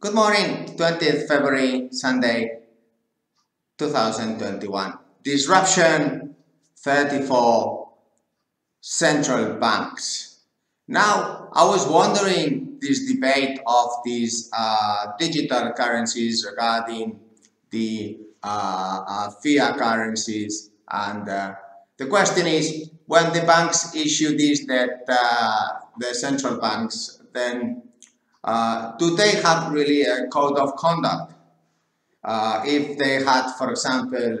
Good morning, 20th February, Sunday, 2021. Disruption 34 central banks. Now, I was wondering this debate of these uh, digital currencies regarding the uh, uh, fiat currencies and uh, the question is when the banks issue this that uh, the central banks then uh, do they have really a code of conduct? Uh, if they had, for example,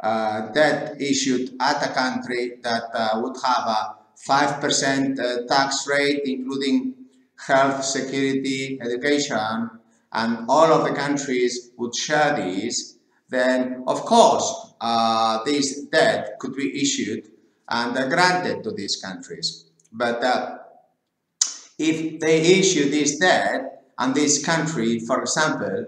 uh, debt issued at a country that uh, would have a 5% uh, tax rate, including health, security, education, and all of the countries would share these, then of course this debt could be issued and granted to these countries. But if they issue this debt and this country, for example,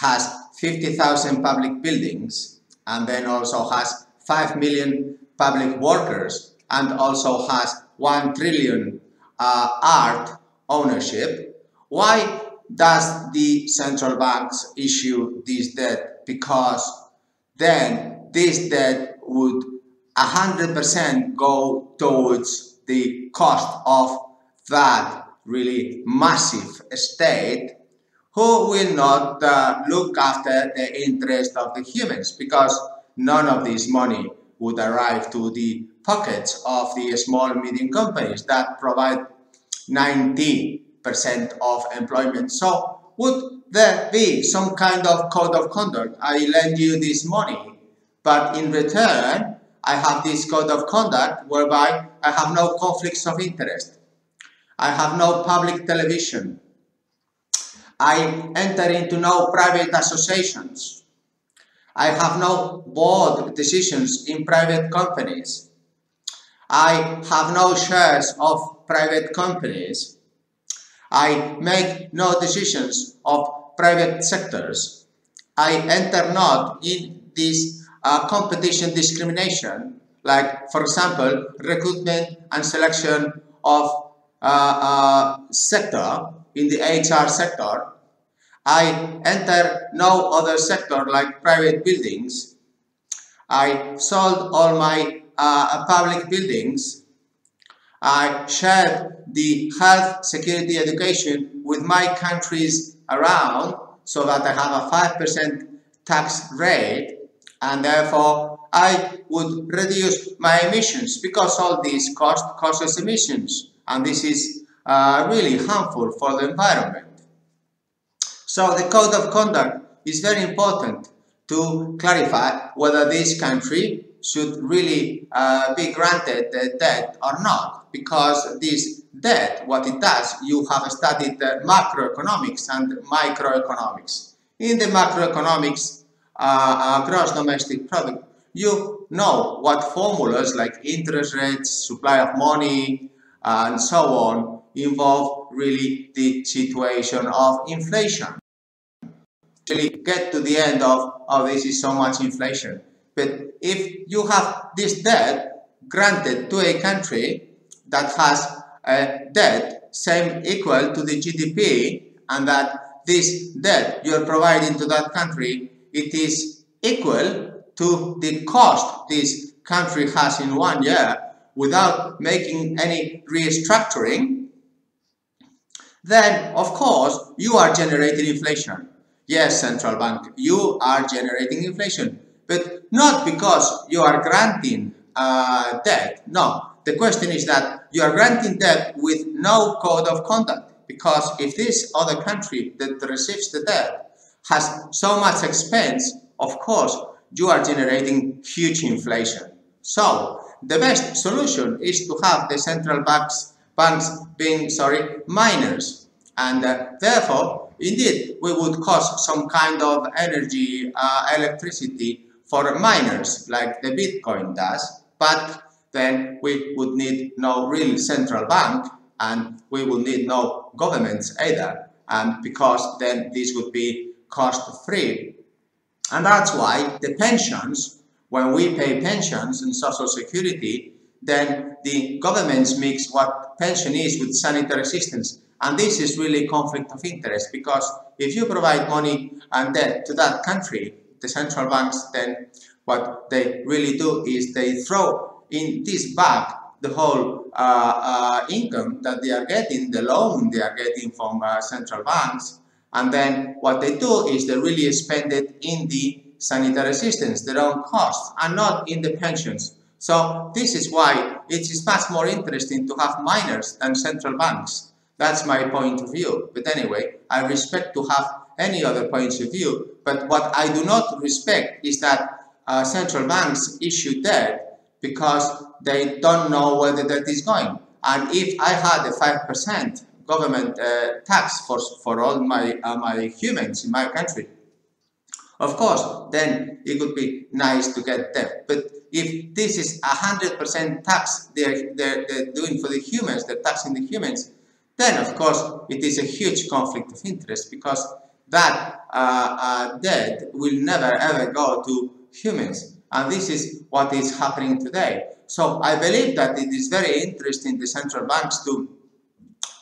has 50,000 public buildings and then also has 5 million public workers and also has 1 trillion uh, art ownership, why does the central banks issue this debt? Because then this debt would 100% go towards the cost of that really massive state who will not uh, look after the interest of the humans because none of this money would arrive to the pockets of the small medium companies that provide 90% of employment. So would there be some kind of code of conduct? I lend you this money, but in return, I have this code of conduct whereby I have no conflicts of interest. I have no public television. I enter into no private associations. I have no board decisions in private companies. I have no shares of private companies. I make no decisions of private sectors. I enter not in this uh, competition discrimination, like, for example, recruitment and selection of uh, sector, in the HR sector, I enter no other sector like private buildings. I sold all my uh, public buildings. I shared the health, security, education with my countries around so that I have a 5% tax rate and therefore I would reduce my emissions because all these cost causes emissions and this is uh, really harmful for the environment. So the code of conduct is very important to clarify whether this country should really uh, be granted the debt or not because this debt, what it does, you have studied macroeconomics and microeconomics. In the macroeconomics, uh, uh, gross domestic product, you know what formulas like interest rates, supply of money, and so on involve really the situation of inflation. Actually get to the end of, oh, this is so much inflation. But if you have this debt granted to a country that has a debt same equal to the GDP and that this debt you're providing to that country, it is equal to the cost this country has in one year without making any restructuring, then of course you are generating inflation. Yes, central bank, you are generating inflation, but not because you are granting uh, debt. No, the question is that you are granting debt with no code of conduct because if this other country that receives the debt has so much expense, of course, you are generating huge inflation. So, the best solution is to have the central banks, banks being sorry miners. And uh, therefore indeed we would cost some kind of energy uh, electricity for miners like the bitcoin does. But then we would need no real central bank and we would need no governments either. And because then this would be cost free and that's why the pensions when we pay pensions and social security, then the governments mix what pension is with sanitary assistance. And this is really conflict of interest because if you provide money and debt to that country, the central banks then what they really do is they throw in this bag the whole uh, uh, income that they are getting, the loan they are getting from uh, central banks, and then what they do is they really spend it in the sanitary assistance, their own costs, and not in the pensions. So this is why it is much more interesting to have miners than central banks. That's my point of view. But anyway, I respect to have any other points of view. But what I do not respect is that uh, central banks issue debt because they don't know where the debt is going. And if I had a 5% government uh, tax for, for all my, uh, my humans in my country, of course, then it would be nice to get debt. But if this is a 100% tax they're, they're, they're doing for the humans, they're taxing the humans, then of course it is a huge conflict of interest because that uh, uh, debt will never ever go to humans. And this is what is happening today. So I believe that it is very interesting the central banks to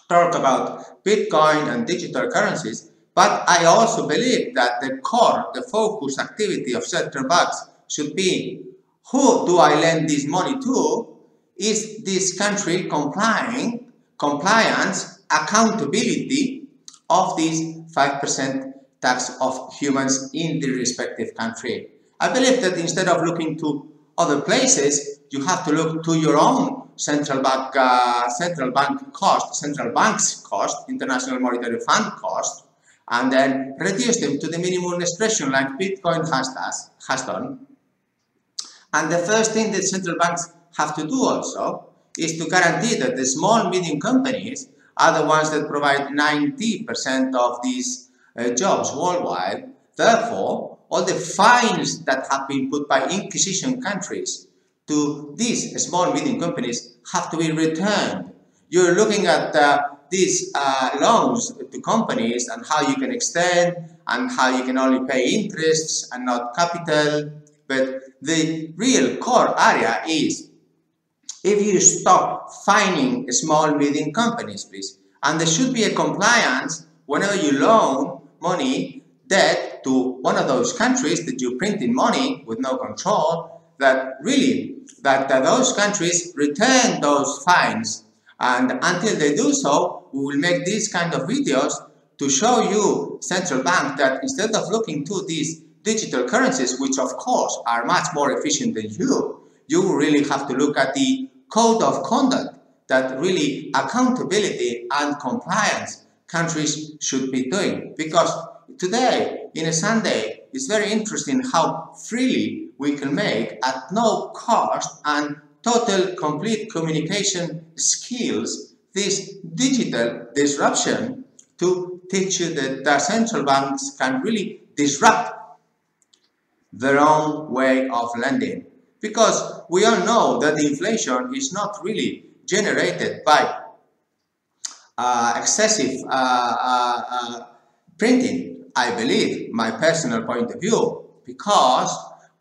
talk about Bitcoin and digital currencies but I also believe that the core, the focus activity of central banks should be who do I lend this money to? Is this country complying, compliance, accountability of this 5% tax of humans in the respective country? I believe that instead of looking to other places, you have to look to your own central bank, uh, central bank cost, central bank's cost, International Monetary Fund cost, and then reduce them to the minimum expression like Bitcoin has, does, has done. And the first thing that central banks have to do also is to guarantee that the small medium companies are the ones that provide 90% of these uh, jobs worldwide. Therefore, all the fines that have been put by inquisition countries to these small medium companies have to be returned. You're looking at uh, these uh, loans to companies and how you can extend and how you can only pay interests and not capital. But the real core area is if you stop fining small medium companies, please, and there should be a compliance whenever you loan money, debt to one of those countries that you print in money with no control, that really that, that those countries return those fines and until they do so, we will make these kind of videos to show you central bank that instead of looking to these digital currencies, which of course are much more efficient than you, you really have to look at the code of conduct that really accountability and compliance countries should be doing. Because today, in a Sunday, it's very interesting how freely we can make at no cost and total complete communication skills, this digital disruption to teach you that the central banks can really disrupt their own way of lending. Because we all know that inflation is not really generated by uh, excessive uh, uh, uh printing, I believe, my personal point of view, because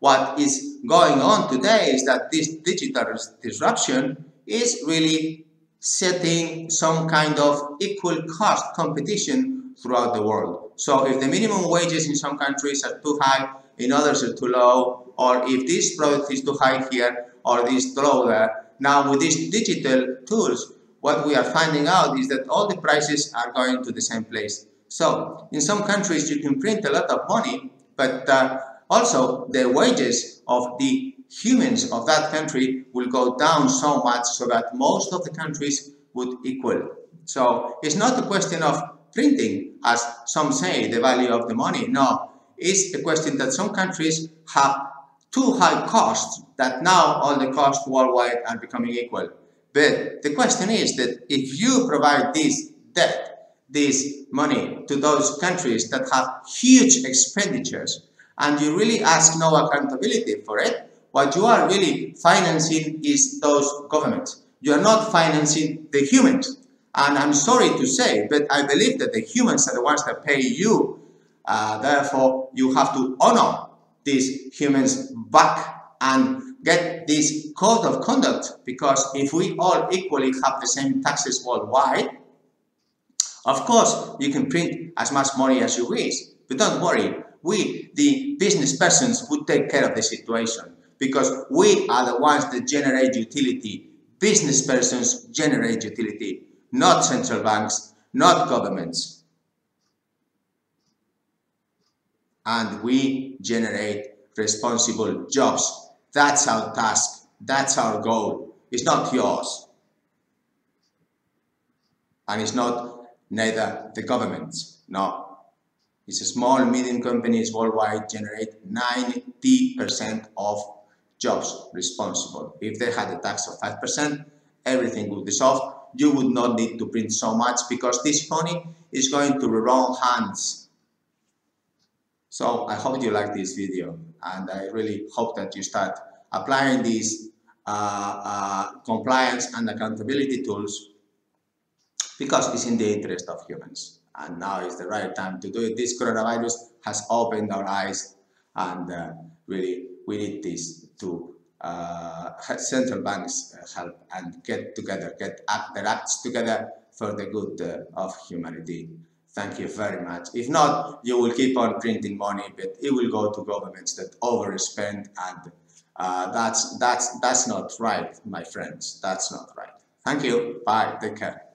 what is going on today is that this digital disruption is really setting some kind of equal cost competition throughout the world. So if the minimum wages in some countries are too high, in others are too low, or if this product is too high here or this low there, now with these digital tools, what we are finding out is that all the prices are going to the same place. So in some countries you can print a lot of money, but uh, also, the wages of the humans of that country will go down so much so that most of the countries would equal. So it's not a question of printing, as some say, the value of the money. No, it's a question that some countries have too high costs that now all the costs worldwide are becoming equal. But the question is that if you provide this debt, this money to those countries that have huge expenditures and you really ask no accountability for it, what you are really financing is those governments. You are not financing the humans. And I'm sorry to say, but I believe that the humans are the ones that pay you. Uh, therefore, you have to honor these humans back and get this code of conduct because if we all equally have the same taxes worldwide, Of course, you can print as much money as you wish, but don't worry, we, the business persons, would take care of the situation because we are the ones that generate utility. Business persons generate utility, not central banks, not governments. And we generate responsible jobs. That's our task. That's our goal. It's not yours. And it's not neither the governments. No. A small, medium companies worldwide generate 90% of jobs responsible. If they had a tax of 5%, everything would be solved. You would not need to print so much because this money is going to the wrong hands. So I hope you like this video and I really hope that you start applying these uh, uh, compliance and accountability tools because it's in the interest of humans. And now is the right time to do it. This coronavirus has opened our eyes and uh, really we need this to uh, central banks uh, help and get together, get act, their acts together for the good uh, of humanity. Thank you very much. If not, you will keep on printing money, but it will go to governments that overspend and uh, that's, that's, that's not right, my friends. That's not right. Thank you. Bye. Take care.